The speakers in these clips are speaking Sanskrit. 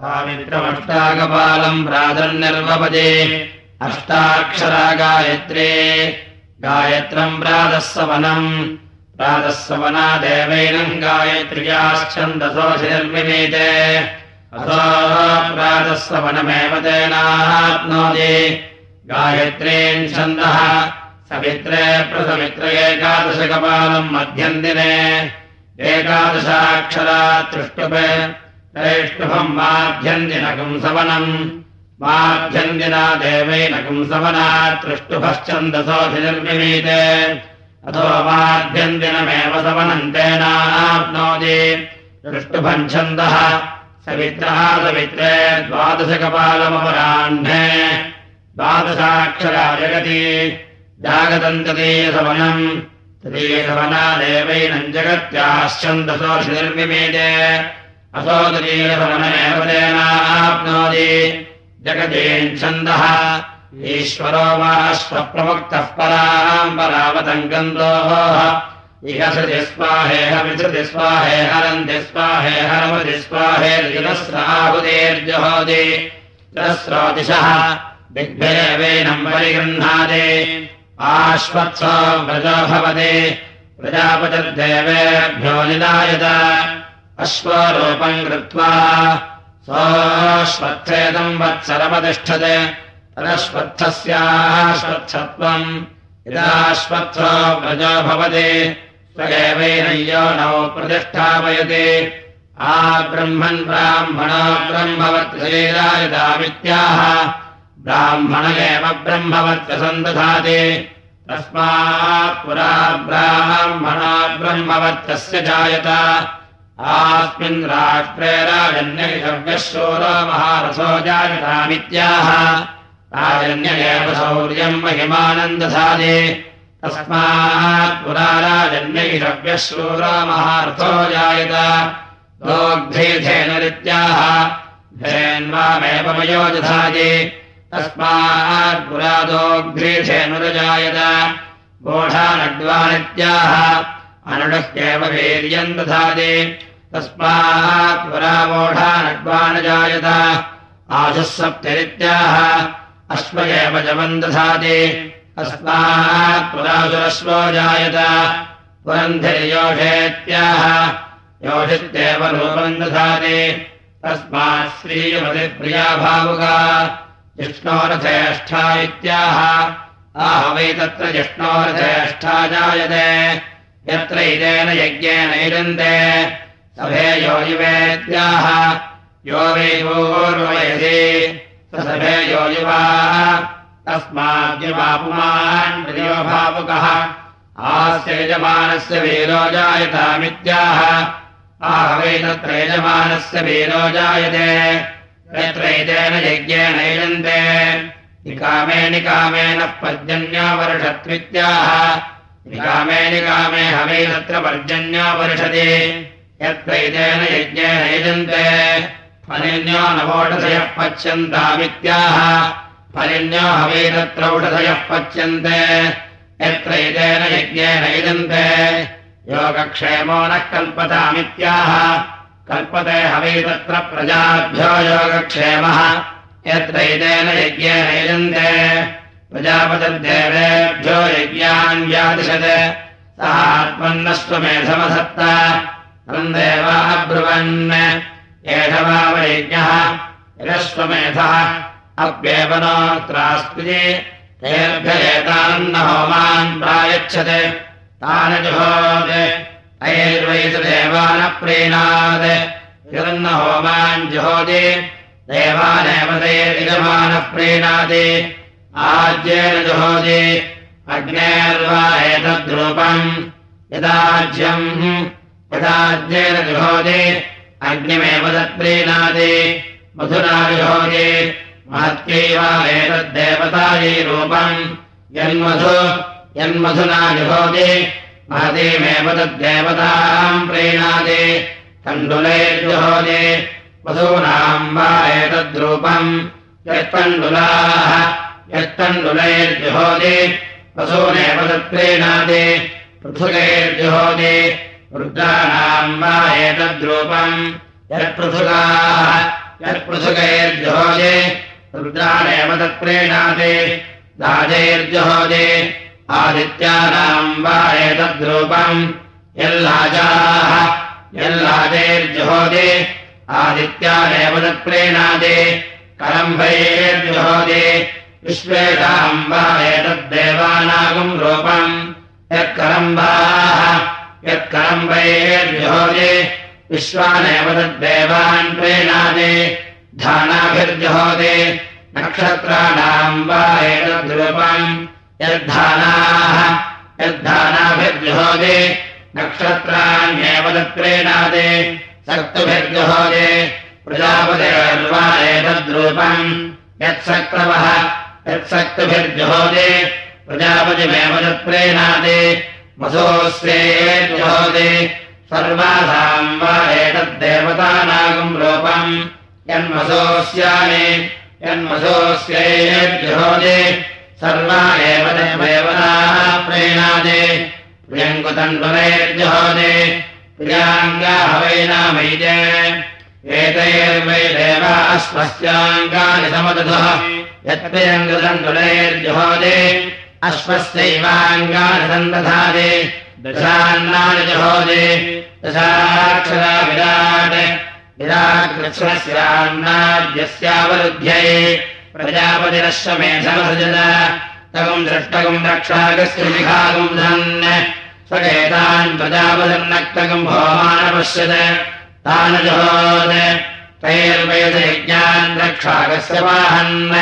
स्वामित्रमष्टाकपालम् प्रातर्निर्वपदे अष्टाक्षरा गायत्रे गायत्रम् प्रातःसवनम् प्रातःसवना। देवैनम् गायत्र्याश्चन्दसोऽधिनिर्मिमीते अथो प्रातःसवनमेव तेनाप्नोति गायत्रीम् छन्दः। सवित्रे प्रसमित्र एकादशकपालम् मध्यम् दिने एकादशाक्षरा तृष्टुपे ैष्टुभम् माध्यन्दिनकम् सवनम् माध्यन्दिना देवैनकम् सवना तृष्टुभश्चन्दसोऽधिनिर्मिमीते अथो माध्यन्दिनमेव सवनम् तेनाप्नोति। तृष्टुभम् छन्दः। सवित्रः सवित्रे द्वादशकपालमपराह्ने द्वादशाक्षरा जगति जागतम् तदीयसवनम् तदीयसवना देवैनम् जगत्याश्चन्दसोऽधिनिर्मिमीते असोदतीरवनमेवदेनाप्नोति जगतीच्छन्दः ईश्वरो वाश्वप्रमुक्तः पराम् परावतङ्गन्दोः इह स्वाहे हरन्ति, स्वाहे हरमति स्वाहेर्जुरस्राहुतेर्जुहोति जलस्रोतिशः दिग्भिरेवेनम् परिगृह्णाति। आश्वत्सो व्रजो प्रजापतिर्देवेभ्यो निदायत। अश्वरूपम् कृत्वा स्वाश्वत्थेदम् वत्सरमतिष्ठते तदश्वत्थस्याश्वत्थत्वम् यदाश्वत्थो व्रजो भवति स्वगेवैनय्यो नौ प्रतिष्ठापयति। आ ब्रह्मन् ब्रह्मवत्सलीला यदामित्याह ब्राह्मण एव ब्रह्मवत्सन्दधाति तस्मात् पुरा ब्राह्मणा ब्रह्मवत्तस्य जायत आस्मिन् राष्ट्रे राजन्यशव्यशूरो महारथो जायतामित्याह राजन्य एव शौर्यम् महिमानन्दधादे तस्मात् पुरा राजन्यैषव्यशूरो महारथो जायत दोग्धेधेनुरित्याह धेन्वामेव मयोजधादे तस्मात् पुरा गोढानड्वानित्याह अनुडह्येव वीर्यम् दधाति तस्मात् पुरावोढानड्वानजायत आशुः सप्तरित्याह अश्व एव जवम् दधाति। तस्मात् पुरासुरश्वो जायत। पुरन्धिर्योषेत्याह। योषित्येव रूपम् दधाति। तस्मात् श्रीयुमतिप्रिया भावुका जिष्णोरथेष्ठा इत्याह। आह वै तत्र जिष्णोरथेष्ठा जायते। यत्र इदेन यज्ञेन इदन्ते सभे यो युवेत्याह यो वै सभे यो युवाः तस्माद्युवापुमान् प्रियो भावुकः। आस्य यजमानस्य वीरो जायतामित्याह आह वै तत्र यजमानस्य वीरो जायते। यत्र इदेन यज्ञेन इदन्ते निकामे निकामेन पर्जन्यावर्षत्वित्याह निकामे निकामे हवे तत्र पर्जन्यो वर्षति। यत्र यज्ञेन यजन्ते। फलिन्यो नवोषधयः पच्यन्तामित्याह। फलिन्यो हवे तत्र औषधयः पच्यन्ते। यत्र इदेन यज्ञेन यजन्ते। योगक्षेमो नः कल्पतामित्याह। कल्पते हवे तत्र प्रजाभ्यो योगक्षेमः। यत्र यज्ञेन यजन्ते। प्रजापतिर्देवेभ्यो यज्ञान् व्यादिशत्। सः आत्मन्नस्त्वमेधमधत्त तम् देवाब्रुवन् एष वावयज्ञः यजस्वमेधः अप्येव नोऽत्रास्ति तेभ्य एतान्न होमान् प्रायच्छत्। यदन्न होमान् जुहोति देवानेव तैर्यजमानः प्रीणाति आज्येन जुहोति अग्नेर्वा एतद्रूपम् यदाज्यम् यदाज्येन जुहोति अग्निमेव तत्प्रीणाति मधुना जुहोति महत्यैव एतद्देवतायै रूपम्। यन्मधु यन्मधुना जुहोति महतीमेव तद्देवताम् प्रीणाति तण्डुलैर्जुहोति वधूनाम् वा एतद्रूपम्। यत्तण्डुलाः यत्तण्डुलैर्जुहोति वसूनेव तत्प्रीणाति यत्पृथुकैर्जुहोजे रुद्राणेव तत्प्रीणाति राजैर्जुहोजे आदित्यानाम् वा एतद्रूपम्। यल्लाजाः तत्प्रीणाति करम्भैर्जुहोजे विश्वेषाम् वा एतद्देवानागम् रूपम् यत्करम्बाः यत्करम्बैर्जुहोजे विश्वानेव तद्देवान् प्रीणाति धानाभिर्जुहोति नक्षत्राणाम् वा एतद्रूपम्। यद्धानाः यद्धानाभिर्जुहोति नक्षत्राण्येव तत्प्रीणाति सक्तुभिर्जुहोति प्रजापतिर्वा एतद्रूपम्। यत्सक्तुभिर्जुहोति प्रजापतिमेव तत्प्रीणाति वसोऽस्येर्जुहोति सर्वासाम् वा एतद्देवतानागम् रूपम्। यन्मसोऽस्यानि यन्मसोऽस्यैर्जुहोति सर्वा एव देवताः प्रीणाति प्रियङ्कुतण्डुनैर्जुहोति प्रियाङ्गाहवैनामैजे एतैर्वै अश्वस्याङ्गानि समदधः। यत्प्रियङ्कुतण्डुनैर्जुहोति अश्वस्यैवाङ्गानि सन्दधाति दशान्नानि जुहोति दशाक्षरा विराट् विराट्कृष्णस्यान्नाद्यस्यावरुध्यै। प्रजापतिरश्वमेधमसृजत तगुम् द्रष्टगुम् रक्षागस्य लिखागुम् धन्। स्वगेतान् प्रजापतिर्नक्तगुम् भोमानपश्यत। तान् तैर्वैदयज्ञान् रक्षागस्य वाहन्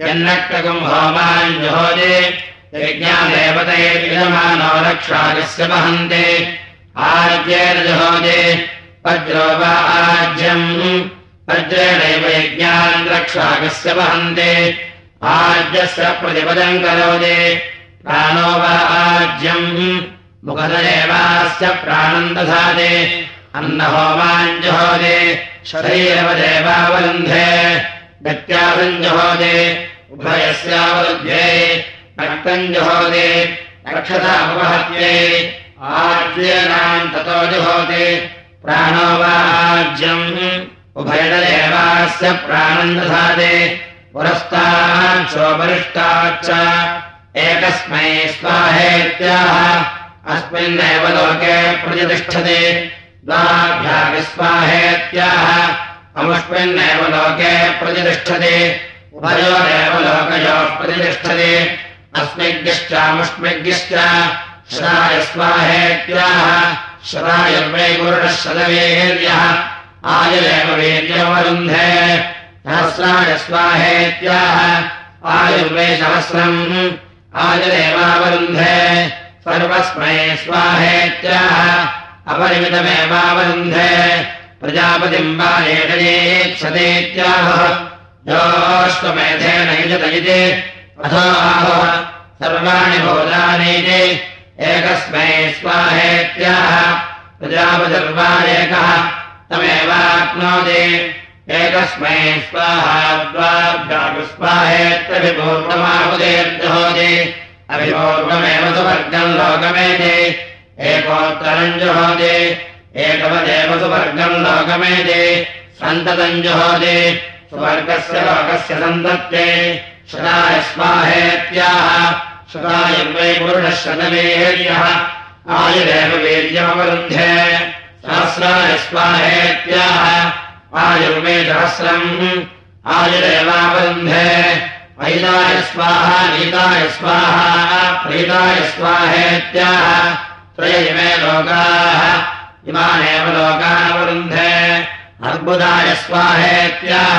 यन्नक्तगुम् होमान् जुहोति यज्ञादेवतैर्यजमानो रक्षागस्य वहन्ते। आज्येन जुहोति वज्रो वा आज्यम्। वज्रेणैव यज्ञान् रक्षागस्य वहन्ते। आज्यस्य प्रतिपदम् करोति प्राणो वा आज्यम्। मुखदेवास्य प्राणम् दधाति अन्नहोमाञ्जुहोति शरीरवदेवावरुन्धे गत्यासञ्जुहोति उभयस्यावरुध्ये रक्तम् जुहोति रक्षतामुपहत्यै आज्येनाम् ततो जुहोति, प्राणो वा आज्यम् उभयदेवास्य प्राणम् दधाति पुरस्ताच्छोपरिष्टाच्च एकस्मै स्वाहेत्याह, अस्मिन्नेव लोके प्रतिष्ठते द्वाभ्याविस्वाहेत्याह अमुष्मिन्नेव लोके प्रतिष्ठते, उभयोरेव लोकयोः प्रतिष्ठते अस्मिज्ञश्चामुष्मिज्ञश्च श्रायस्वाहेत्याह श्रायुर्वे गुरुणः शतवीर्यः आयुरेव वीर्यमवरुन्धे सहस्राय स्वाहेत्याह, आयुर्वे सहस्रम् आयुरेवावरुन्धे सर्वस्मै स्वाहेत्याह, अपरिमितमेवावरुन्धे, प्रजापतिम् वा एषयेक्षतेत्याह योऽश्वमेधेन युजत इति अथो आहुः सर्वाणि भूतानीति एकस्मै स्वाहेत्याह प्रजापतिर्वा एकः तमेवाप्नोति। एकस्मै स्वाहा द्वाभ्यागुस्वाहेत्यभिपूर्वमाहुदेर्जुहोति अभिपूर्वमेव सुवर्गम् लोकमेति। एकोत्तरम् जुहोति। एकवदेव सुवर्गम् लोकमेति। सन्ततम् जुहोति। सुवर्गस्य लोकस्य सन्तत्ते शताय स्वाहेत्याह शतायुर्वै पुरुषः शतवीर्यः आयुरेव वीर्यमवरुन्धे सहस्राय स्वाहेत्याह आयुर्वे सहस्रम् आयुरेवावरुन्धे ऐदाय स्वाहा नीताय स्वाहा प्रीताय स्वाहेत्याह त्रय इमे लोकाः। इमानेव लोकानवरुन्धे अर्बुदाय स्वाहेत्याह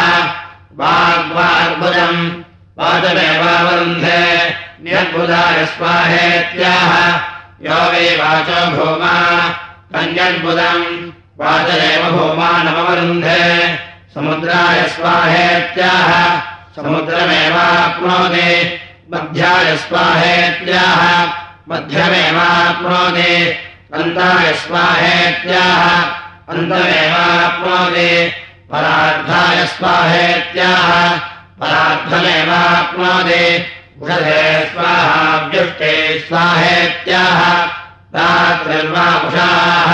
वाग्वार्बुदम् वाचमेवावरुन्धे न्यद्बुधाय स्वाहेत्याह यो वै वाचो भूमा कन्यद्बुदम् वाचरेव भूमा नववरुन्धे। समुद्राय स्वाहेत्याह समुद्रमेवाप्नोति। मध्याय स्वाहेत्याह मध्यमेवाप्नोति। अन्ताय स्वाहेत्याह अन्तमेवाप्नोति परार्धाय स्वाहेत्याह परार्थमेवाप्नोति उषधे स्वाहाव्युष्टे स्वाहेत्याह। रात्रिर्वापुषाः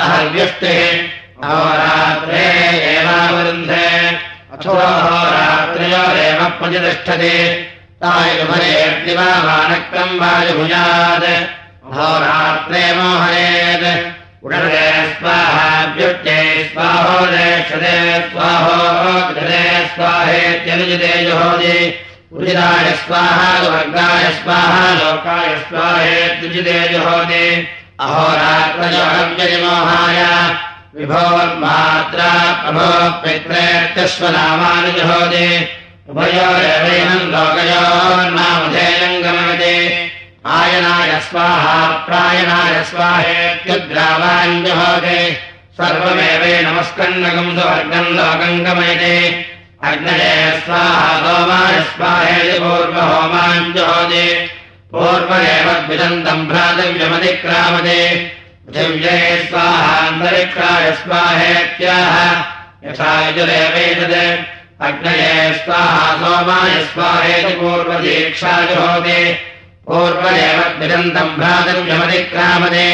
अहर्व्युष्टिः। अहोरात्रे एवावरुन्धे। अथोहोरात्रयोरेव प्रतिष्ठते। तायुभरेऽग्निवामानक्रम् वायुभुजात्। अहोरात्रे मोहयेत्। स्वाहाभ्युक्ते स्वाहोदेक्षते स्वाहोदे स्वाहेत्यनुजिते जुहोदि। उदिताय स्वाहा वर्गाय स्वाहा लोकाय स्वाहेत्युजिते जुहोदि। अहोरात्रयोहव्यतिमोहाय विभोर्मात्रा प्रभो पित्रेत्यश्वनामानि जुहोदि उभयोरेवैनम् लोकयोर्नामधेयम् गमयते आयनाय स्वाहा प्रायणाय स्वाहेत्युद्रावाञ्जहोदे सर्वमेव नमस्कन्नगम् सुवर्गम् लोकम् गमयते अग्नये स्वाहा सोमाय स्वाहेति पूर्वहोमाञ्जहोदे पूर्वमेव द्विदन्तम् भ्रातव्यमतिक्रामते पृथिव्ये स्वाहान्तरिक्षाय स्वाहेत्याह यथा यजुरेवेतत् अग्नये स्वाहा सोमाय स्वाहेति पूर्वदीक्षाजुहोदे पूर्वमेव द्विदन्तम् भ्रातव्यमतिक्रामते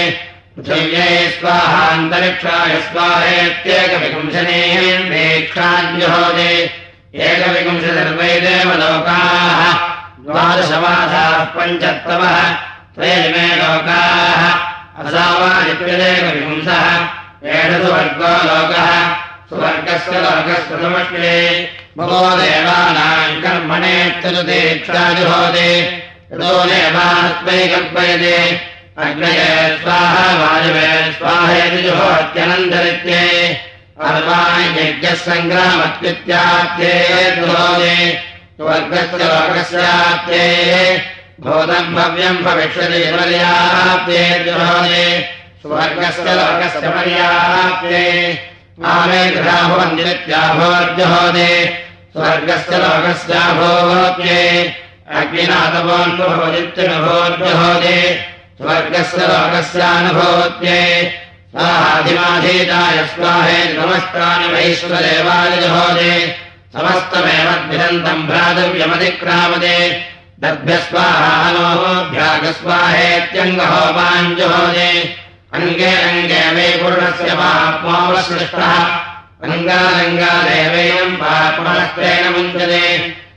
पृथिव्ये स्वाहान्तरिक्षाय स्वाहेत्येकविपुंशनेक्षाद्युहोदे एकविपुंशदर्वै देवलोकाः द्वादशमासाः पञ्चत्तमः। त्रयमे लोकाः। असावादित्यदेकविपुंसः एष सुवर्गो लोकः सुवर्गस्य लोकस्य समष्टे भगो देवानाम् कर्मणेत्यजुतीक्षाजुहोदे यतो देवात्मै कल्पयते अग्नये स्वाहा वायवे स्वाहेति जुहोत्यनन्तरित्ये अर्वाणि यज्ञः सङ्ग्रामत्वित्यात्ये द्रोदे स्वर्गस्य लोकस्याप्ते भूतम् भव्यम् भविष्यति पर्याप्ते द्रोदे स्वर्गस्य लोकस्य पर्याप्ते आमे गृहाभवन्दित्याभोर्जुहोदे स्वर्गस्य लोकस्याभोप्ये अग्निनाथवोन्भोदित्यनुभोर्जुहोदे स्वर्गस्य लोकस्यानुभूत्ये स्वाहाधिमाधीताय स्वाहे नमस्तानि वैश्वदेवायजहोदे समस्तमेव अङ्गे अङ्गे मे पूर्णस्य पाप्मोऽवसृष्टः अङ्गालङ्गादेवेयम् पाप्मनस्त्रेण मुञ्चते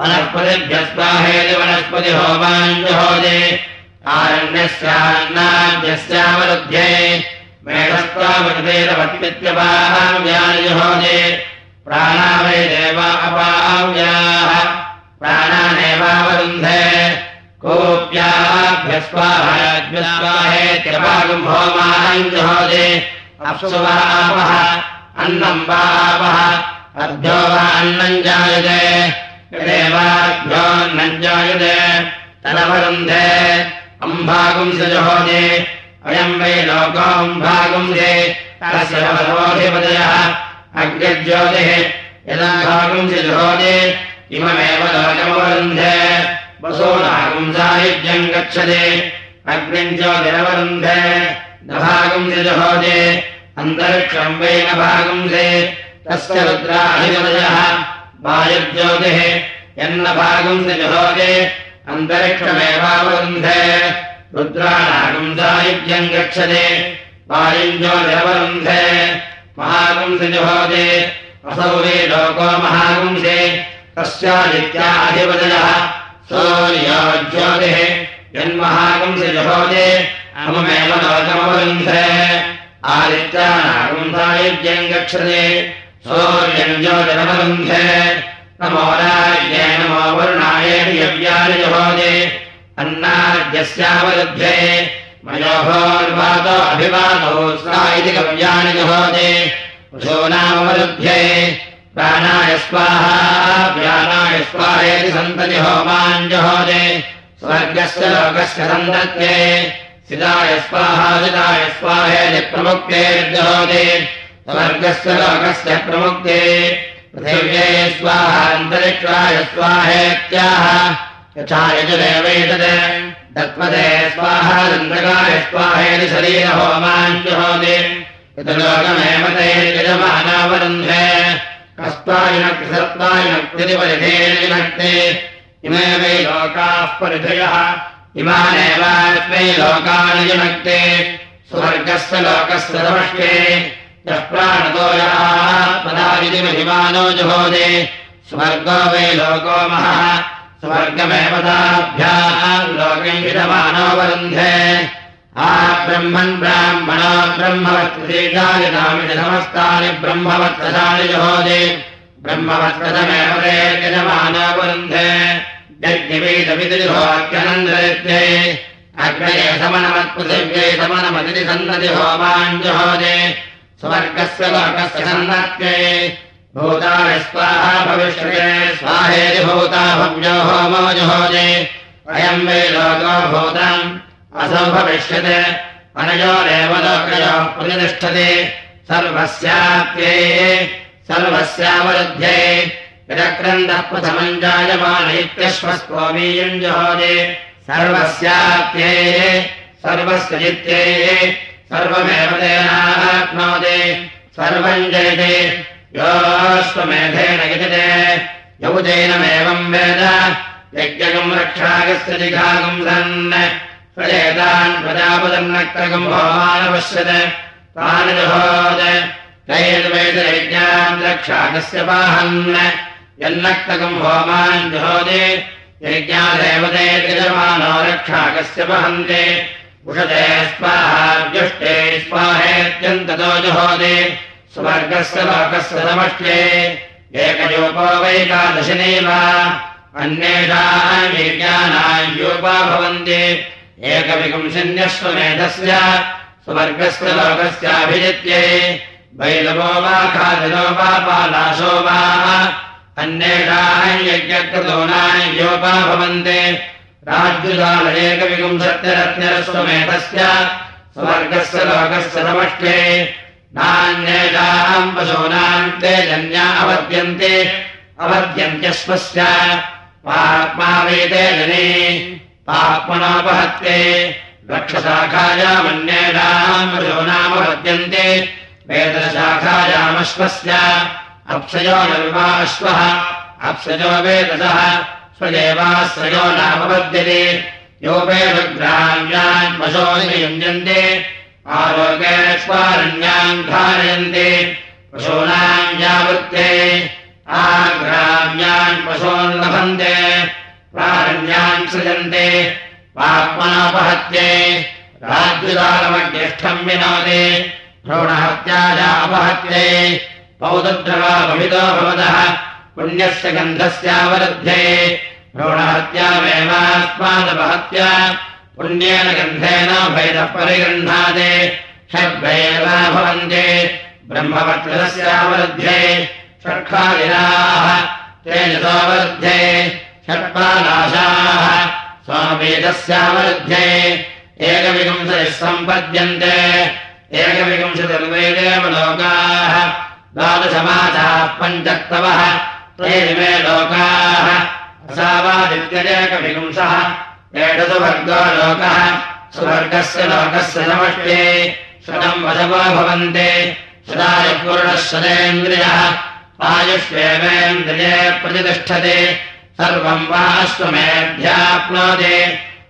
वनस्पतिभ्यस्वाहेति वनस्पति होमाञ्जहोदे वै देवा अपाव्याः प्राणानेवावरुन्धे। कोऽप्याभ्यस्वाहेत्यपागम् होमाञ्जहोदे अप्सुवावः अन्नम् वावः अर्धो वा अन्नम् जायते देवाभ्योऽन्नम् जायते तदवरुन्धे अम्भागुंसजहोदे अयम् वै लोकोऽम्भागुंसे अग्निज्योतिः यदा भागुंसजहोदे इममेव लोकमवरुन्धे वसूनागुंसायुज्यम् गच्छते अग्निम् ज्योतिरवरुन्धे न भागुंसजहोदे अन्तरिक्षम् वै न भागुंसे तस्य रुद्राधिपदयः वायुज्योतिः यन्न भागुंसजहोदे अन्तरिक्षमेवावरुन्धे। रुद्राणागुंसायुज्यम् गच्छते वायुञ्जोतिरवरुन्धे महागुंसजहोदे असौ वे लोको महागुंसे तस्यादित्याधिपदयः सूर्योज्योतिः यन्महागुंसजहोदे अमुमेव लोकमवरुन्धे। आदित्यानागुंसायुज्यम् गच्छते सूर्यम् ज्योतिरवरुन्धे नमो राज्ये नमो वरुणाय यव्यानि जहोदे। अन्नाद्यस्यावरुध्ये मयोभोर्वातो अभिवादो कव्यानि जहोदे। पशूनामवरुध्ये प्राणाय स्वाहा व्यानाय स्वाहेति सन्तति होमाञ्जहोदे स्वर्गस्य लोकस्य सन्तत्ये। स्वाहा सिदाय स्वाहेति प्रमुक्तेर्जहोदे स्वर्गस्य लोकस्य प्रमुक्ते। पृथिव्ये स्वाहान्तरिक्षाय स्वाहेत्याह। यथा यजुरेवैतत् तत्पदे स्वाहानन्दकाय स्वाहेति शरीरहोमाञ्जुहोति यत् लोकमेव ते यजमानावरुन्धे। कस्त्वायुनक्ति सत्त्वायुनक्तिति इमे वै लोकाः परिधयः। इमानेवास्मै लोकानि युनक्ते स्वर्गस्य लोकस्य समष्टे यः प्राणतो यात्मदादिति महिमानो जुहोदे स्वर्गो वै लोको महः। स्वर्गमेव लोकम् विधमानो वरुन्धे। आ ब्रह्मन् ब्राह्मणो ब्रह्मवत्कृतीकानि समस्तानि ब्रह्मवत्कथानि जुहोदे ब्रह्मवत्कथमेव ते यजमानो वरुन्धे। यज्ञवेदविदिहोत्यनन्दरित्ये अग्नये समनमत्पृथिव्ये समनमतिथि सन्नति होमाञ्जुहोदे स्वर्गस्य लोकस्य सन्नत्ये भविष्यते भूता भव्यो होमो जुहोदे अयम् वै लोको भूतम् असौ भविष्यते। अनयोरेव लोकयोः प्रतिष्ठते। सर्वस्याप्ये जायमान इत्यश्वस्त्वमीयम् जहोदे सर्वस्याप्ये सर्वस्य जित्ये सर्वमेव तेनाप्नोति सर्वम् जयते। योऽश्वमेधेन यजते। यौजैनमेवम् वेद यज्ञकम् रक्षागस्य जिघागम् सन् स्वजेतान् प्रजापदन्नक्रगम् भवानपश्यत् तानि रक्षागस्य पाहन् यन्नक्तकम् होमान् जुहोदे यज्ञादेवते यजमानो रक्षाकस्य वहन्ते उषते स्वाहाव्युष्टे स्वाहेत्यन्ततो जुहोदे स्वर्गस्य लोकस्य समष्टे एकयोपो वैकादशिनैव अन्येषाम् योपा भवन्ति एकविपुंशन्यश्वमेधस्य स्वर्गस्य लोकस्याभिजित्ये वैलवो वा खादिनो वा पालाशो वा अन्येषाम् यज्ञकृतोनाय योपा भवन्ते राज्युजालयेकविपुंसत्यरत्नरस्वमेधस्य स्वर्गस्य लोकस्य समष्टे नान्येषाम् पशूनाम् ते जन्या अवद्यन्ते अवद्यन्त्यश्वस्य पाप्मा वेदे जने। पाप्मनोपहत्ते लक्षशाखायामन्येषाम् पशूनामवद्यन्ते वेदशाखायामश्वस्य अप्सयो नर्वाश्वः अप्सजो वेदसः स्वदेवाश्रयो नामपद्यते योपेदग्राम्यान् पशोनि युञ्जन्ते आरोग्यस्वारण्याम् धारयन्ते। पशूनाम् यावृत्ते। आग्राम्यान् पशून् लभन्ते। प्रारण्यान् सृजन्ते। पाप्मनोपहत्ये। राज्युदालमज्ञष्ठम् विनोदे। भ्रूणहत्याया अपहत्ये। पौदद्रवा भवितो। भवतः पुण्यस्य गन्धस्यावरुध्ये भ्रूणहत्यामेवास्मादपहत्या पुण्येन गन्धेन भैदः परिगृह्णादे षड्भैव भवन्ते। ब्रह्मवत्रस्यावरुध्ये षट्खालिराः तेजसोऽवरुध्ये षट्पालाशाः स्वामेदस्यावरुध्ये एकविंशतिः सम्पद्यन्ते एकविंशतिर्वेदेव लोकाः। द्वादशमासाः पञ्चक्तवः त्रेमे लोकाः असावादित्यदेकविंशः एषसु भर्गो लोकः सुवर्गस्य लोकस्य समष्टे। शतम् वशवो भवन्ते। शदायुपूर्णः शतेन्द्रियः आयुष्वेवेन्द्रिये प्रतिष्ठते। सर्वम् वा अश्वमेध्याप्नोति।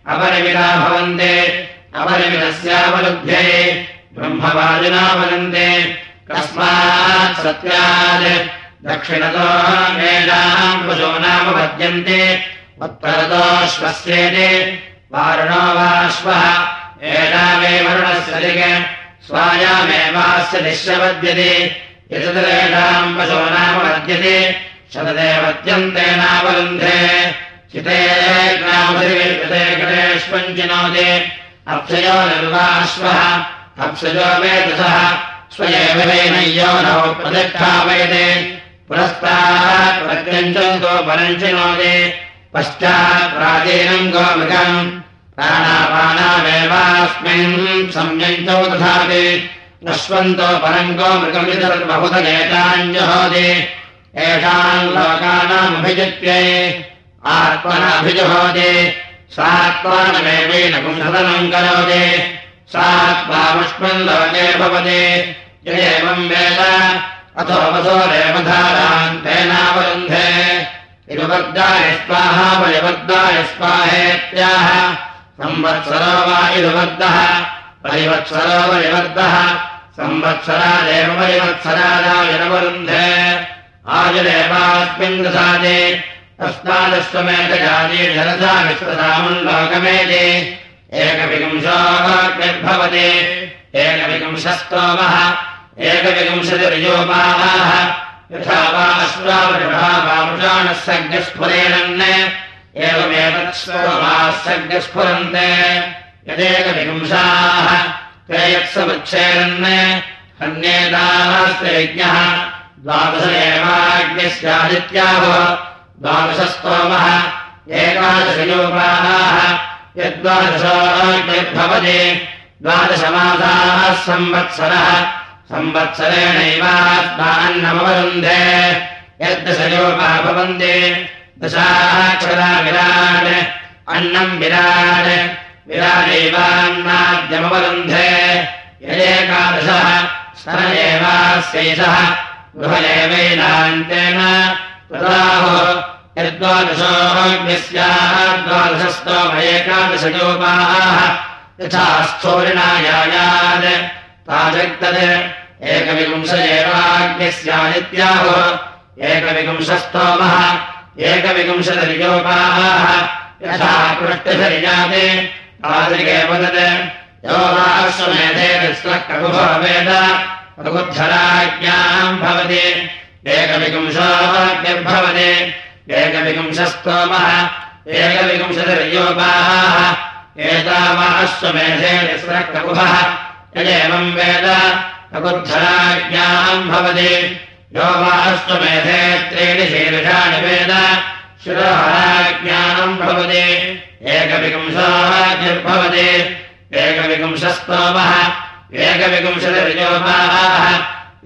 अपरिमिता भवन्ते। अपरिमितस्यावलुभ्ये ब्रह्मवादिना वदन्ते। कस्मात् सत्यात् दक्षिणतो मेषाम् पशो नाम पद्यन्ते उत्तरतोऽश्वस्येति वारुणो वाश्वः एषामे वरुणस्य दिग स्वायामेवास्य यतरेषाम् पशो नाम पद्यते चिते ग्रामधिते गणेष्वञ्चिनोदे अप्सयो निर्वाश्वः अप्सजो नौ प्रतिष्ठापयते पुरस्तात् प्रत्यञ्चम् गोपरञ्चिनोदे पश्चात् प्राचीनम् प्राणापानामेवास्मिन् संयञ्चौ तथापि नश्वन्तो परम् गोमृगमितर्बहुतनेताञ्जहोदे येषाम् लोकानामभिजित्यै आत्मनाभिजुहोति सात्मानमेवेन पुंसदनम् करोति सात्मामुष्मन् लोके भवति। एवम् वेद अथो वसोरेव धारान्तेनावरुन्धे इरुवर्गाय स्वाहा परिवर्गाय स्वाहेत्याह संवत्सरो वा इरुवर्गः परिवत्सरो परिवर्गः संवत्सरादेव परिवत्सरादायनवरुन्धे आयुरेवास्मिन् तस्मादश्वमेकजाते जलसा विश्वसामम् लोकमेति एकविंशोऽभवति एकविंशस्तोमः एकविंशतिर्योपाः यथा वा अश्वावृषावामृषाणः सर्गस्फुरेणन् एवमेव सोमाः सर्गस्फुरन्ते यदेकविंशाः ते यत्समुच्छेदन् अन्येतास्ते यज्ञः द्वादश एवाज्ञस्यादित्याः द्वादशस्तोमः। एकादशयोपाः यद्वादशोऽग्निर्भवति। द्वादशमासाः संवत्सरः संवत्सरेणैवात्मान्नमवरुन्धे यद्दशयोपः भवन्ति दशाक्षरा विराट् अन्नम् विराट् विराटैवान्नाद्यमवरुन्धे यदेकादशः सन एवास्यैषः गृह एवैनान्तेन तदाहो यद्वादशोऽग्निस्याः द्वादशस्तोम एकादशयोपाः यथा स्थोरिणायायात् ताजक्तत् एकविंश एवाग्निस्यादित्याहो एकविंशस्तोमः। एकविंशतिर्योपाः यथा पृष्ठधर्याते तादृगेव तत् यो वा अश्वमेधे तिस्रः वेद रघुद्धराज्ञाम् भवति। एकविंशोऽग्निर्भवति। एकविंशस्तोमः। एकविंशतिर्योपाः एतावाश्वमेधे तिस्रः यदेवम् वेद रघुद्धराज्ञाम् भवति। यो वा अश्वमेधे त्रीणि शीर्षाणि वेद शिरोहराज्ञानम् भवति। एकविंशोऽग्निर्भवति एकविंशस्तोमः एकविंशतिर्योपाः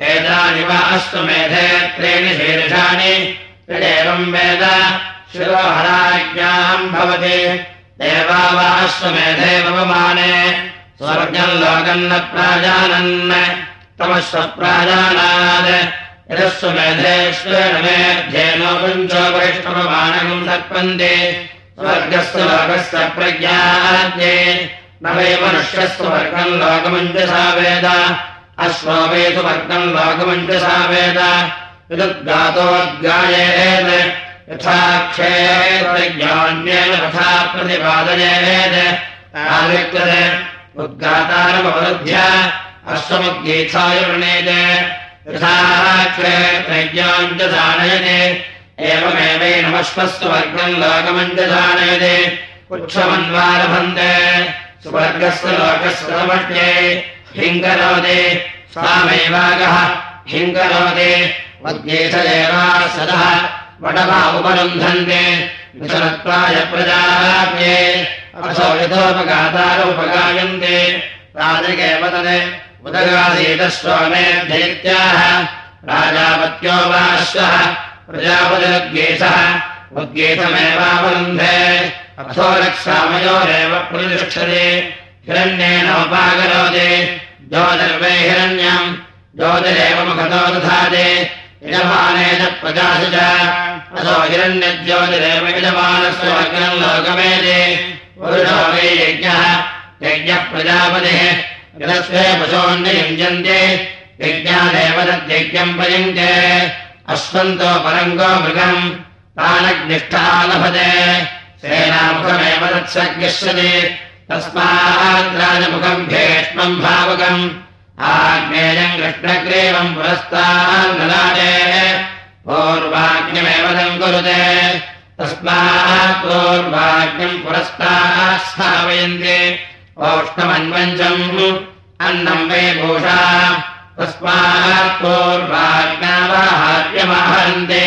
एतानि वा अश्वमेधे त्रीणि शीर्षाणि। यदेवम् वेद। शिरोहराज्ञाम् भवति। देवा वा अश्वमेधे पवमाने स्वर्गम् लोकम् न प्राजानन्। तमश्वप्राजानात् यदस्वमेधेश्वेन मेध्येनो पञ्चोपरिष्ठपमानकम् सर्पन्ते स्वर्गस्य लोकस्य प्रज्ञाद्ये न वै मनुष्यस्वर्गम् लोकमञ्जसा वेद। अश्वो वै सुवर्गम् लोकमञ्जसा वेद। विदुद्गातोद्गायेत् यथा क्षेत्रज्ञान्येन तथा प्रतिपादयेत् उद्गातारमवरुध्य अश्वमुद्गीताय वृणेत् यथा क्षेत्रज्ञाम् च दानयते एवमेवैनमश्वस्वर्गम् लोकमम् च दानयते पुच्छमन्वारभन्ते सुवर्गस्य लोकस्य समष्ट्ये हिङ्करोति स्वामेवागः हिङ्करोति मद्गीतदेवा सदः असौ यथोपगातारोपगायन्ते। राजकेव तत् उदगादीतस्वामेध्यैत्याः राजापत्यो वाश्वः प्रजापतिरुद्गीतः उद्गीतमेवावरुन्धे अथो रक्षामयोरेव प्रतिष्ठते हिरण्येनोपाकरोति ज्योतिर्वै हिरण्यम्। ज्योतिरेव मुखतो दधाति। यजमाने च प्रकाश च। अथो हिरण्यज्योतिरेव यजमानस्य अग्रम् लोकमेति पुरुषो वै यज्ञः यज्ञः प्रजापतिः। यदस्वे पशोन्ययुञ्जन्ते यज्ञादेव तद्यज्ञम् प्रयुङ्क्ते अश्वन्तो परङ्गो मृगम् तानग्निष्ठा लभते सेनामुखमेव तत्सर्गिष्यति तस्मात् राजमुखम् भेष्मम् भावकम् आग्नेयम् कृष्णग्रीवम् तस्मात् पूर्वाग्निम् पुरस्तात् स्थापयन्ति ओष्णमन्वञ्चम् अन्नम् वै भूषा तस्मात् पूर्वाज्ञावाहार्यमाहरन्ते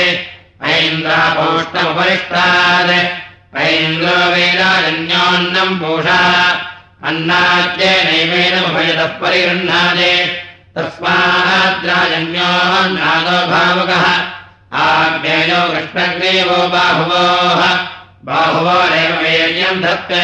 ऐन्द्रापोष्णमुपरिष्टात् ऐन्द्रो वेदारण्योन्नम् भूषा अन्नाद्येनैवेनमुभयतः परिगृह्णाते तस्माद्राजन्योन्नादो भावकः आग्नेयो कृष्णग्रीवो बाहुवोः बाहुवानेव वीर्यम् धत्ते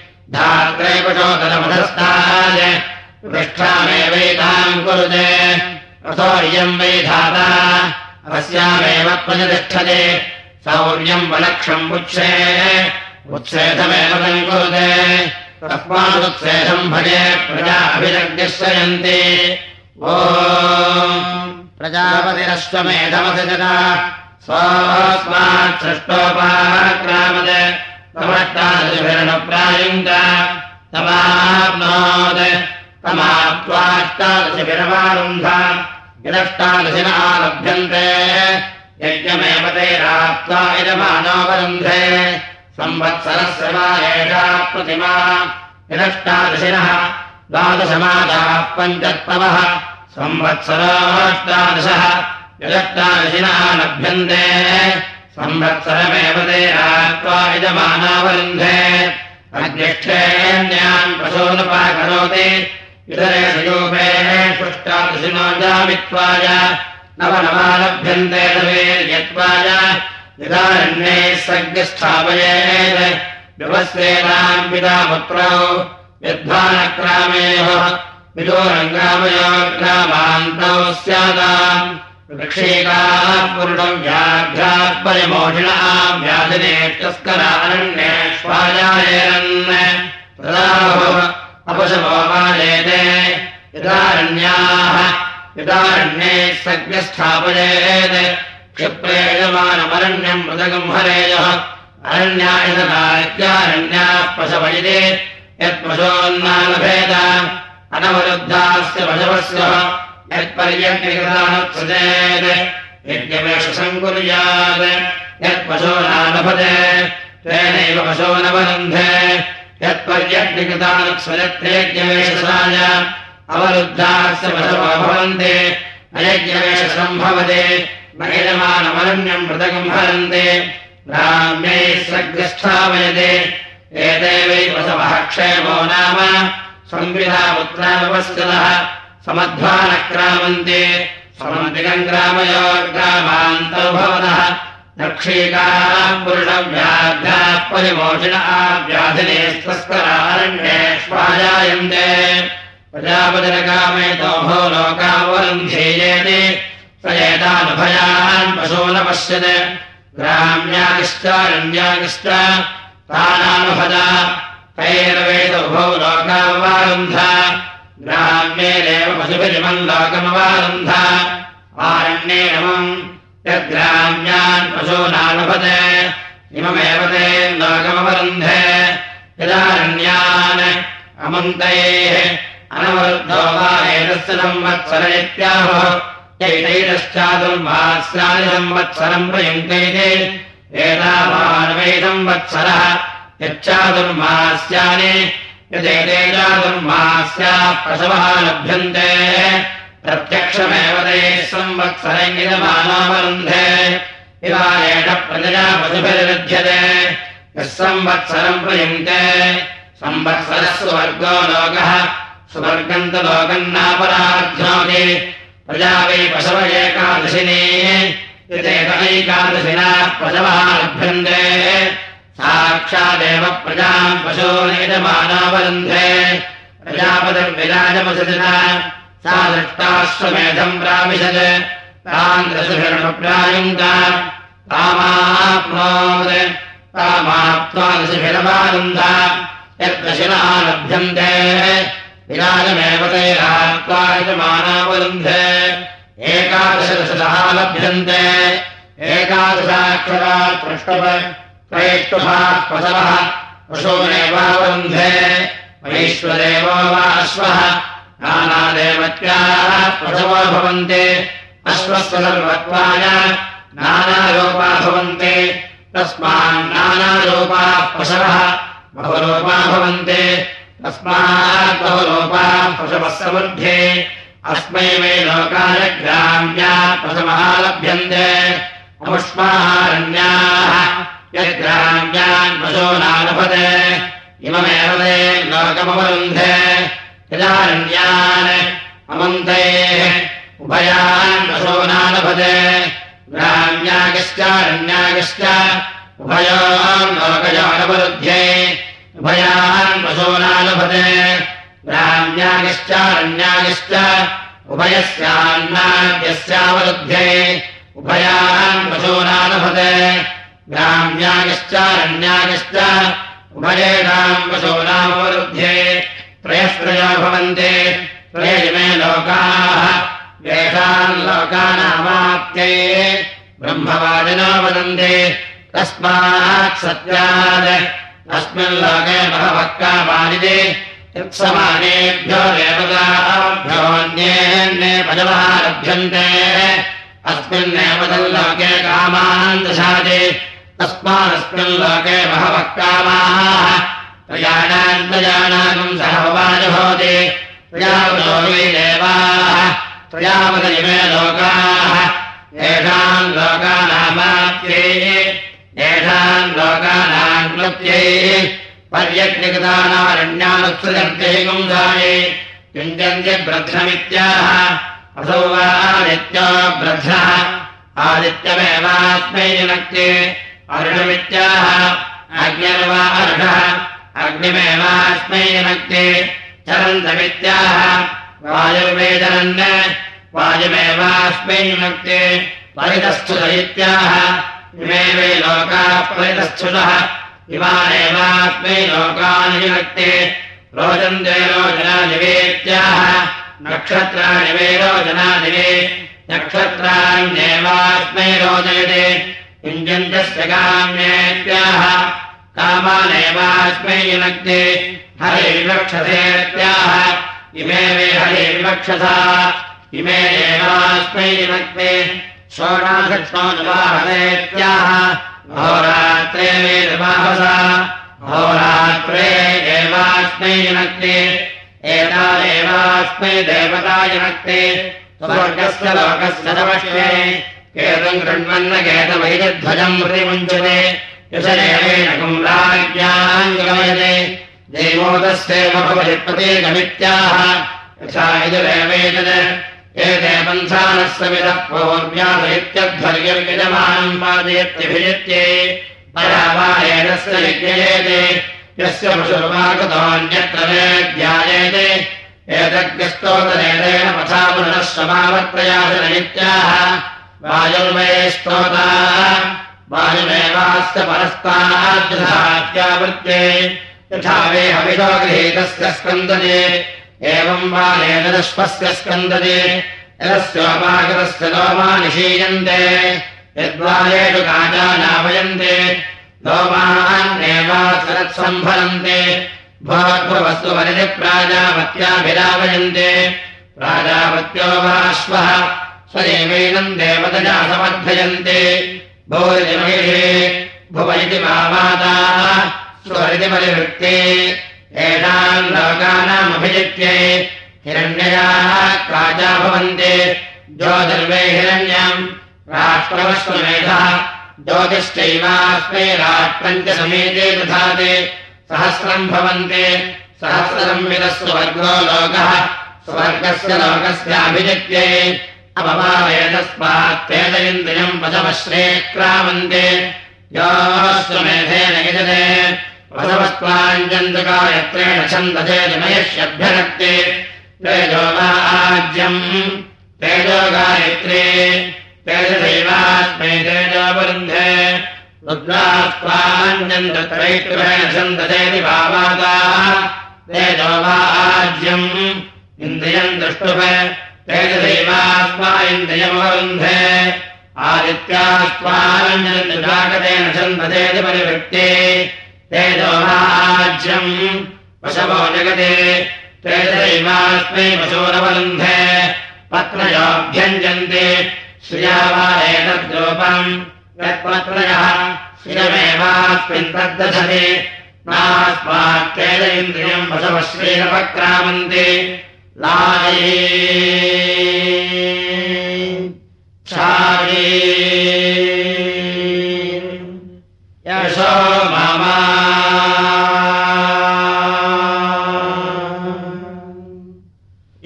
धात्रे कुशोदरमधस्ताय पृष्ठामेवैताम् कुरुते। अथो इयम् वै धाता। अस्यामेव प्रतिष्ठते सौर्यम् वलक्षम् उच्छे। उत्सेधमेव तम् कुरुते। तस्मादुत्सेधम् भजे प्रजा अभिरग्निश्रयन्ति ओ स्वस्मात् सृष्टोपाक्रामत् तमष्टादशभिरणप्रायुङ्ग तमाप्नोत्। तमाप्त्वाष्टादशभिरमारुन्ध यदष्टादशिना लभ्यन्ते। यज्ञमेव तैराप्त्वा इदमानोपरुन्धे संवत्सरस्य वा एषा प्रतिमा। यदष्टादशिनः द्वादशमादाः पञ्चत्तवः संवत्सराष्टादशः यदष्टादशिनः लभ्यन्ते संवत्सरमेव ते आत्वा यजमानावरुन्धे। अग्निष्ठेन्यान् पशूनुपाकरोति। इतरेषु यूपेष्टादशिनो जामित्वाय। नवनवालभ्यन्ते नवेर्यत्वाय यदारण्ये सज्ञस्थापयेत् व्यवस्वेनाम् पिता पुत्रौ। यद्भानक्रामेव विदोरङ्ग्रामयो ग्रामान्तौ स्यादाम् वृक्षेकापूर्णम् व्याघ्राः परिमोषिणाम् व्याधिनेष्टस्करारण्येष्वायायन् अपशवो मानेते यदारण्याः यदारण्यैः सज्ञस्थापयेत् क्षिप्रेयमानमरण्यम् मृदगम् हरेयः अरण्यायनात्यारण्याः पशव इति यत्पशोन्नालभेद अनवरुद्धास्य पशवस्य नालभते तेनैव पशो अवरुद्धास्य पशवो भवन्ति। अयज्ञमेषसम्भवते महिलमानमरण्यम् मृदकम् हरन्ते। ग्राम्यै सग्रस्थापयते एतेवै वसवः क्षेमो नाम। संविधापुत्रावस्कृतः समध्वानक्रामन्ते। समन्तिकम् ग्रामयो ग्रामान्तौ भवतः दक्षीकाम् पुरुषव्याघ्राः परिमोषिण व्याधिनेस्तस्करारण्येष्वाजायन्ते प्रजापतिरकामेतो भो लोकावरुन्ध्येयेति स एतानुभयान् पशो न पश्यत् ग्राम्यागिश्चारण्यागिश्च तानानुभदा तैरवेदुभौ लोकामवारुन्ध ग्राम्येदेव पशुभिरिमम् लोकमवारुन्ध आरण्येनमम् यद्ग्राम्यान् पशूनानुभत इममेव ते लोकमवरुन्धे। यदारण्यान् अमन्तैः अनवरुद्धो वा एतस्य संवत्सर इत्याहो। चैतैरश्चातुर्मास्यानि संवत्सरम् प्रयुङ्क्ते एतावानवै संवत्सरः यच्चातुर्मास्यानि यदेते चातुर्मास्याः प्रसवः लभ्यन्ते। प्रत्यक्षमेव ते इवारेण प्रजया पशुभिर्लभ्यते यः संवत्सरम् प्रयुङ्क्ते। संवत्सरः सुवर्गो लोकः। सुवर्गम् तु लोकम् नापराध्योति। प्रजा वै पशव एकादशिनी। यदेकैकादशिना पशवः लभ्यन्ते साक्षादेव प्रजाम् पशूनेजमानावरुन्धे प्रजापतिर्विराजमसजना सा दृष्टाश्वमेधम् प्राविशत्। ताम् दशभिरणप्रायुङ्गा तामाप्नोत् तामाप्त्वा दशभिरमारुन्धा यद्दशिनः लभ्यन्ते विराजमेव तैरात्वा यजमानावरुन्धे। एकादशदशतः लभ्यन्ते एकादशाक्षरात् पृष्टव त्रैष्टुभाः पशवः पशूनेवावरुन्धे। वैश्वदेवो वा अश्वः। नानादेवत्याः पशवो भवन्ति। अश्वस्य सर्वत्वाय नानारूपा भवन्ति। तस्मान्नानारूपाः पशवः बहुरूपा भवन्ति। तस्मात् अस्मै लोकाय ग्राम्या पशवः लभ्यन्ते। यद्ग्राम्यान् पशो नालभते इममेव ते लोकमवरुन्धे यदारण्यान् अमन्तेः उभयान् नालभते ग्राम्यागश्चारण्यागश्च उभयान् लोकयानवरुध्ये उभयान् पशूनालभते ग्राम्यागश्चारण्यागश्च उभयस्यान्नाद्यस्यावरुध्ये उभयान् पशूनालभते ग्राम्यागश्चारण्यागश्च उभयेषाम् पशूनामवरुध्ये त्रयस्त्रयो भवन्ति त्रयजिमे लोकाः येषाम् लोकानामाप्त्यै ब्रह्मवादिनो वदन्ति तस्मात् सत्यात् अस्मिन् लोके बहवः कामानिति यत्समानेभ्यो देवताभ्योऽन्ये पदवः लभ्यन्ते अस्मिन्नेव तल्लोके कामान् दशाति तस्मादस्मिन् लोके बहवः कामाः। देवाः प्रयावतनिमे लोकाः। येषाम् लोकानामाप्त्यै येषाम् लोकानाम् क्लप्त्यै पर्यज्ञगतानारण्यानुत्सृजन्ते गुंसाये युञ्जन्ति ब्रध्नमित्याह असौ वा आदित्यो ब्रध्नः आदित्यमेवास्मै जनक्ति अर्षमित्याह अग्निर्वा अर्षः अग्निमेवास्मै जनक्ति चरन्तमित्याह वायुर्वेदनन् वायुमेवास्मै युनक्ते परितस्थुत इत्याह इमे वै लोकाः परितस्थुतः इमानेवास्मै लोकान् युनक्ते रोचन्ते रोचनादिवेत्याह नक्षत्राणि वै रोचनादिवे नक्षत्राण्येवास्मै रोचयते युञ्जन्तस्य काम्येत्याह कामानेवास्मै युनक्ते हरे विवक्षसेत्याह इमे वे हरे विवक्षसा इमे देवास्मै विभक्ते षोडाशक्ष्मोनुवाहनेत्याह होरात्रे वेदवाहसा होरात्रे देवास्मै जनक्ते एता देवास्मै देवता जनक्ते स्वर्गस्य लोकस्य नवश्ये केतम् कृण्वन्न केतमैजध्वजम् प्रतिमुञ्चते यशदेवेन गमयते देवोदस्यैव भवति प्रतीकमित्याह। यथा एते पन्थानस्य विदः इत्यध्वर्यर्यजमानम् पादयत्यभिजित्ये। परावायेनस्य यज्ञयेते यस्य समावत्प्रयासनमित्याह वायुर्वये स्तोता। वायुमेवास्य परस्ताद्यथात्यावृत्ते यथा वे हविषो गृहीतस्य स्कन्दते। एवम् वा एतदश्वस्य स्कन्दते। यदस्योपाकृतस्य लोमा निषीयन्ते यद्वारेषु काचानावयन्ते लोमान्नेवासरत्सम्भरन्ते भवद्भवस्तु वरति प्राजापत्याभिरावयन्ते प्राजापत्यो वाश्वः स्वदेवैनम् देवतया समर्थयन्ते भोरिमहिषे भुव इति मामाताः स्वरिति परिवृत्ते। एषाम् लोकानामभिजित्ये हिरण्ययाः प्राजा भवन्ति। ज्योतिर्वे हिरण्यम् राष्ट्रवस्वमेधः ज्योतिश्चैवास्मै राष्ट्रम् च समेते दधाति। सहस्रम् भवन्ति। सहस्रसंविदः स्वर्गो लोकः। स्वर्गस्य लोकस्याभिजित्ये। अपवावेदस्मात् तेजयन्दिनम् पदवश्रे क्रामन्ते। योऽस्वमेधेन यजते। वसवस्त्वाञ्जन्तुकायत्रेण छन्दसे जमयष्यभ्यनक्ते तेजो वा आज्यम्। तेजो गायत्रे तेजदैवास्मै तेजोवरुन्धे रुद्रास्त्वाञ्जन्तत्रैत्रेण छन्दसेति भावाता तेजो वा आज्यम्। द्रष्टुभ तेजदैवास्मा इन्द्रियमवरुन्धे। आदित्यास्त्वाञ्जन्तुजागतेन छन्दसेति परिवृत्ते। तेजोहाज्यम् वशवो जगते। तेजैवास्मै वशोरवरुन्धे पत्रयोऽभ्यञ्जन्ते श्रिया वा एतद्रूपम् यत्पत्रयः श्रियमेवास्मिन् तद्दधति वशवश्रेणपक्रामन्ते लाये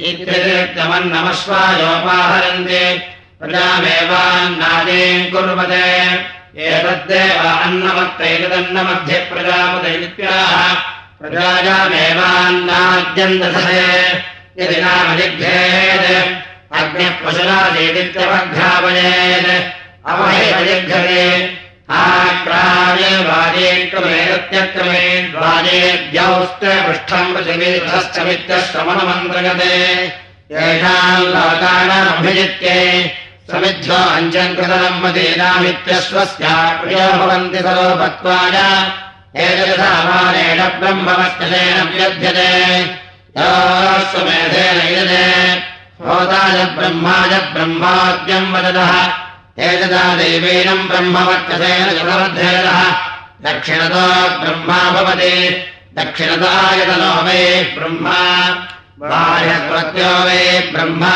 इत्यतिरिक्तमन्नमश्वायोपाहरन्ते प्रजामेवान्नादीम् कुर्वते। एतद्देव अन्नमत्तैतदन्नमध्ये प्रजापदैत्याः प्रजायामेवान्नाद्यन्तसे यदि आक्रामे वाजे क्रमेत्यक्रमे द्वाजेभ्यौश्च पृष्ठम् लोकानामभिजित्ये समिध्यो अञ्जम् कृतम् प्रियो भवन्ति सलोपत्वाय एतदसामानेन ब्रह्मवस्तसेन व्यध्यते। स्वमेधेन युजते होताय ब्रह्माय ब्रह्माद्यम् वदतः। एतदा देवीनम् ब्रह्मवर्चसेन जलवर्धेदः दक्षिणतो ब्रह्मा भवति। दक्षिणतायतनो वै ब्रह्मा। बाह्यप्रत्यो वै ब्रह्मा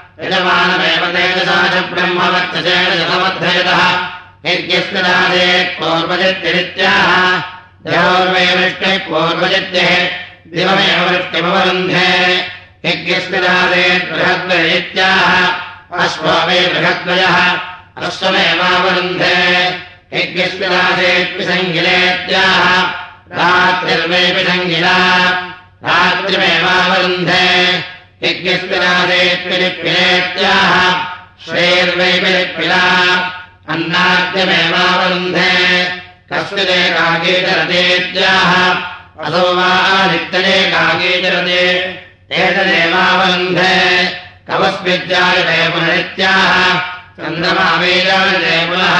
यजमानमेव तेजसा च ब्रह्मवर्तसेन शतमध्ययतः यज्ञस्मिनादे पूर्वजित्यरित्याह देवोर्वे वृष्टिः पूर्वजित्यः दिवमेव वृष्टिमवरुन्धे। यज्ञस्मिनादे बृहद्वयित्याह अश्वो मे बृहद्वयः, अश्वमेवावरुन्धे। यज्ञस्मिनादेत्विसङ्गिलेत्याह रात्रिर्वेऽपि सङ्गिला रात्रिमेवावरुन्धे। श्रेर्वैपिलिपिला अन्नाद्यमेवावरुन्धे कस्मिदेकागीचरतेत्याः असो वा नित्यदेकागीचरते एतदेवावरुन्धे कवस्मिद्यायते पुनरित्याः चन्द्रमावेजायते पुनः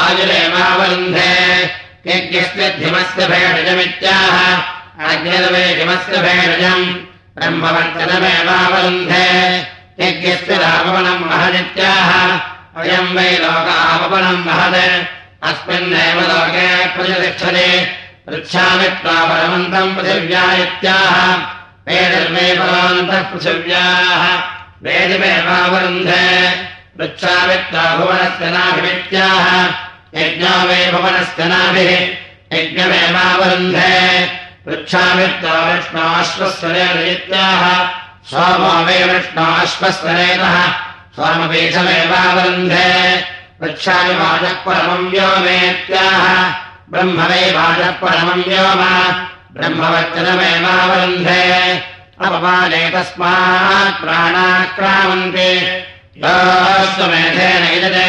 आयुरेवावरुन्धे यज्ञस्मिद्धिमस्य भेषजमित्याह अग्निर्वे हिमस्य भेषजम् ब्रह्मवर्चनमेवावरुन्धे यज्ञस्य रापवनम् महदित्याह। अयम् वै लोकापवनम् महत् अस्मिन्नेव लोके प्रतिष्ठते पृच्छामि त्वा परमन्तम् पृथिव्या इत्याह वेदर्मे परमन्तः पृथिव्याः। वेदमेवावरुन्धे। पृच्छामि त्वा भुवनस्य नाभिमित्याह। यज्ञो वै भुवनस्य नाभिः। यज्ञमेवावरुन्धे पृच्छामि त्वा विष्णोश्वस्वरेत्याह सोमो वै विष्णोश्वस्वरेतः सोमपीठमेवावरुन्धे पृच्छामि वाचः परमम् व्योमेत्याह। ब्रह्म वै वाचः परमम् व्योम ब्रह्मवचनमेवावरुन्धे अपमाने तस्मात् प्राणाक्रामन्ते। योऽस्वमेधेन इदते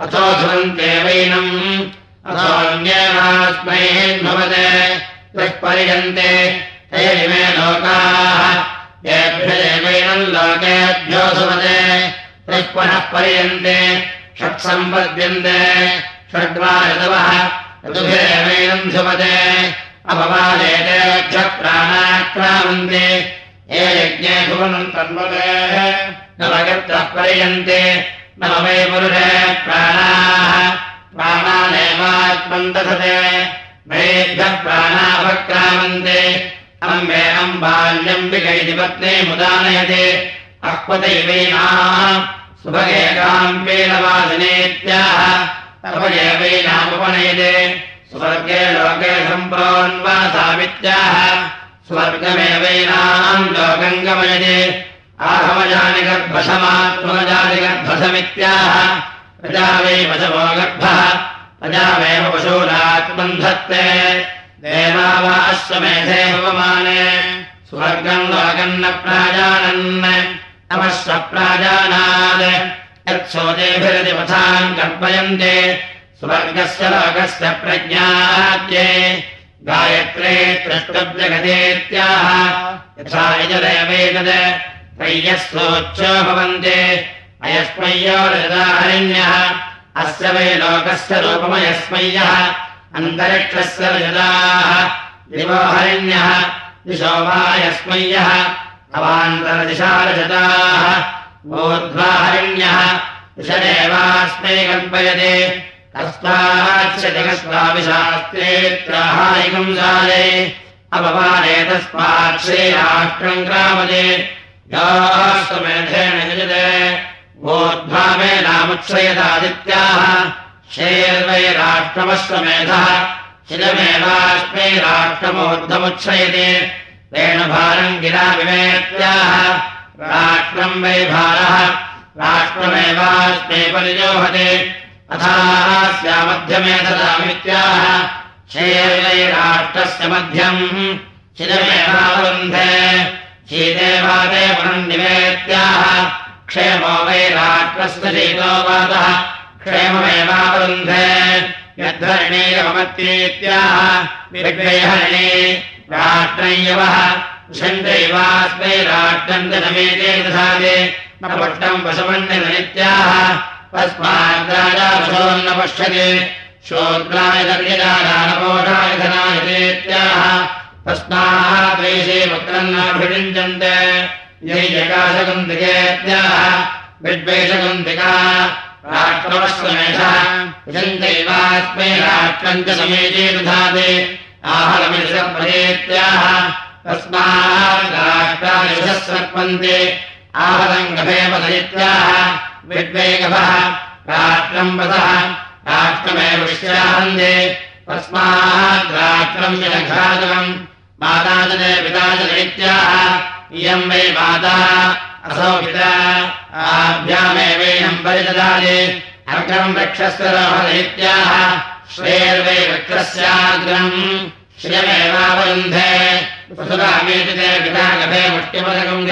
अथो ध्रुवन्ते वैनम्। अथोऽन्येनास्मै भवते। त्वः पर्यन्ते। ते लोकाः। येभ्यदेवैनम् लोकेभ्यो सुमते। त्वः पुनः पर्यन्ते। षट्सम्पद्यन्ते ऋतुभिरेवैनम् धुमते अपवादेतेभ्यः प्राणाक्रामन्ते। ये यज्ञे भुवनम् तन्वतेः नवगत्वः पर्यन्ते न मे पुरुषे प्राणाः। प्राणानेवात्मम् दधते मेभ्यः प्राणापक्रामन्ते। विकैति पत्नी मुदानयते। अक्वदैवैनाः सुभगेकाम्बेनवादिनेत्याह तपयैवैनामुपनयते स्वर्गे लोके सम्प्रोन्वासामित्याह स्वर्गमेवैनाम् लोकम् गमयते आहमजानि गर्भसमात्मजानि गर्भसमित्याह प्रजा वै पशवो गर्भः प्रजावेव अश्वमेधे भवमाने स्वर्गम् लोकम् न प्राजानन् नमः प्राजानात्। यत्सोदेभिरतिपथान् कल्पयन्ते स्वर्गस्य लोकस्य प्रज्ञाद्ये गायत्रे द्रष्टव्यगतेत्याह यथा यजदेवेतत् त्रय्यः सोच्चो भवन्ते अयस्मय्योरजदाहरिण्यः अस्य वै लोकस्य रूपमयस्मय्यः। अन्तरिक्षस्य रजदाः दिवो हरिण्यः। दिशो वा ऊर्ध्वा हरिण्यः। दिशदेवास्मै कल्पयते। तस्माच्छास्त्रेत्याहायिकम् साले अपमाने तस्मात् श्रीराष्ट्रम् क्रामदे याश्वमेधेन यजते। वोद्भावे नामुत्सयदादित्याः शेर्वै तेन भारम् गिरा विवेत्याः। राष्ट्रम् वै भारः। राष्ट्रमेवास्मै परिजोहते। अथास्यामध्यमे ददामित्याह शेर्वै राष्ट्रस्य मध्यम्। शिरमेवावरुन्धे शीतेवादे पुनर्निवेत्याह क्षेमो वै राष्ट्रस्य शीतोवादः क्षेममेवावरुन्धे यद्धरणीयमत्येत्याह विग्रयहरिणे राष्ट्रयवः षण्डैवास्मै राष्ट्रम् जनमेते दधाते न पट्टम् वसवण्यनित्याह तस्माद्राजाशोन्न पश्यते शोद्राय दर्यजानपोषाय धनायतेत्याह तस्मात् द्वैषे राष्ट्रम् च समेते दधाते। आहलमिषप्रदेत्याह तस्मात् सर्पन्ते। आहलम् गभेपदयित्याह विद्वेगभः राष्ट्रम् वदः राष्ट्रमेव विश्राहन्ते। राष्ट्रम् जनघातकम् माताजने पिताजनैत्याह इयम् वै माता असौ पिता। आभ्यामेवैनम् परिददाति अर्घम् वृक्षस्य वसुरामेतिते पिता गभे मुष्टिपदकम्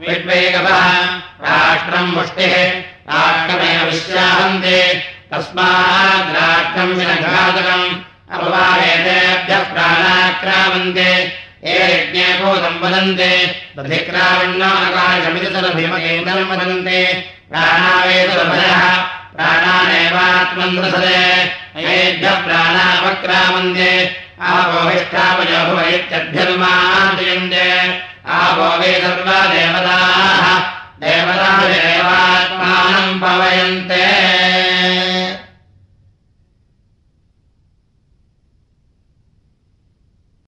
विद्वेगभः राष्ट्रम् मुष्टिः। राष्ट्रमेव विश्राहन्ते। तस्मात् राष्ट्रम् विनघातकम् अपवारेतेभ्यः प्राणाक्रामन्ते ये यज्ञेभूतम् वदन्ते तदभिमकेन्द्रम् वदन्ते प्राणावेतुर्भयः प्राणानेवात्मन् रसते येभ्यः प्राणापक्रामन्ते आपोहिष्ठापयोभुवैत्यभ्यनुमानयन्ते आपो वे सर्वा देवताः देवता देवात्मानम् पवयन्ते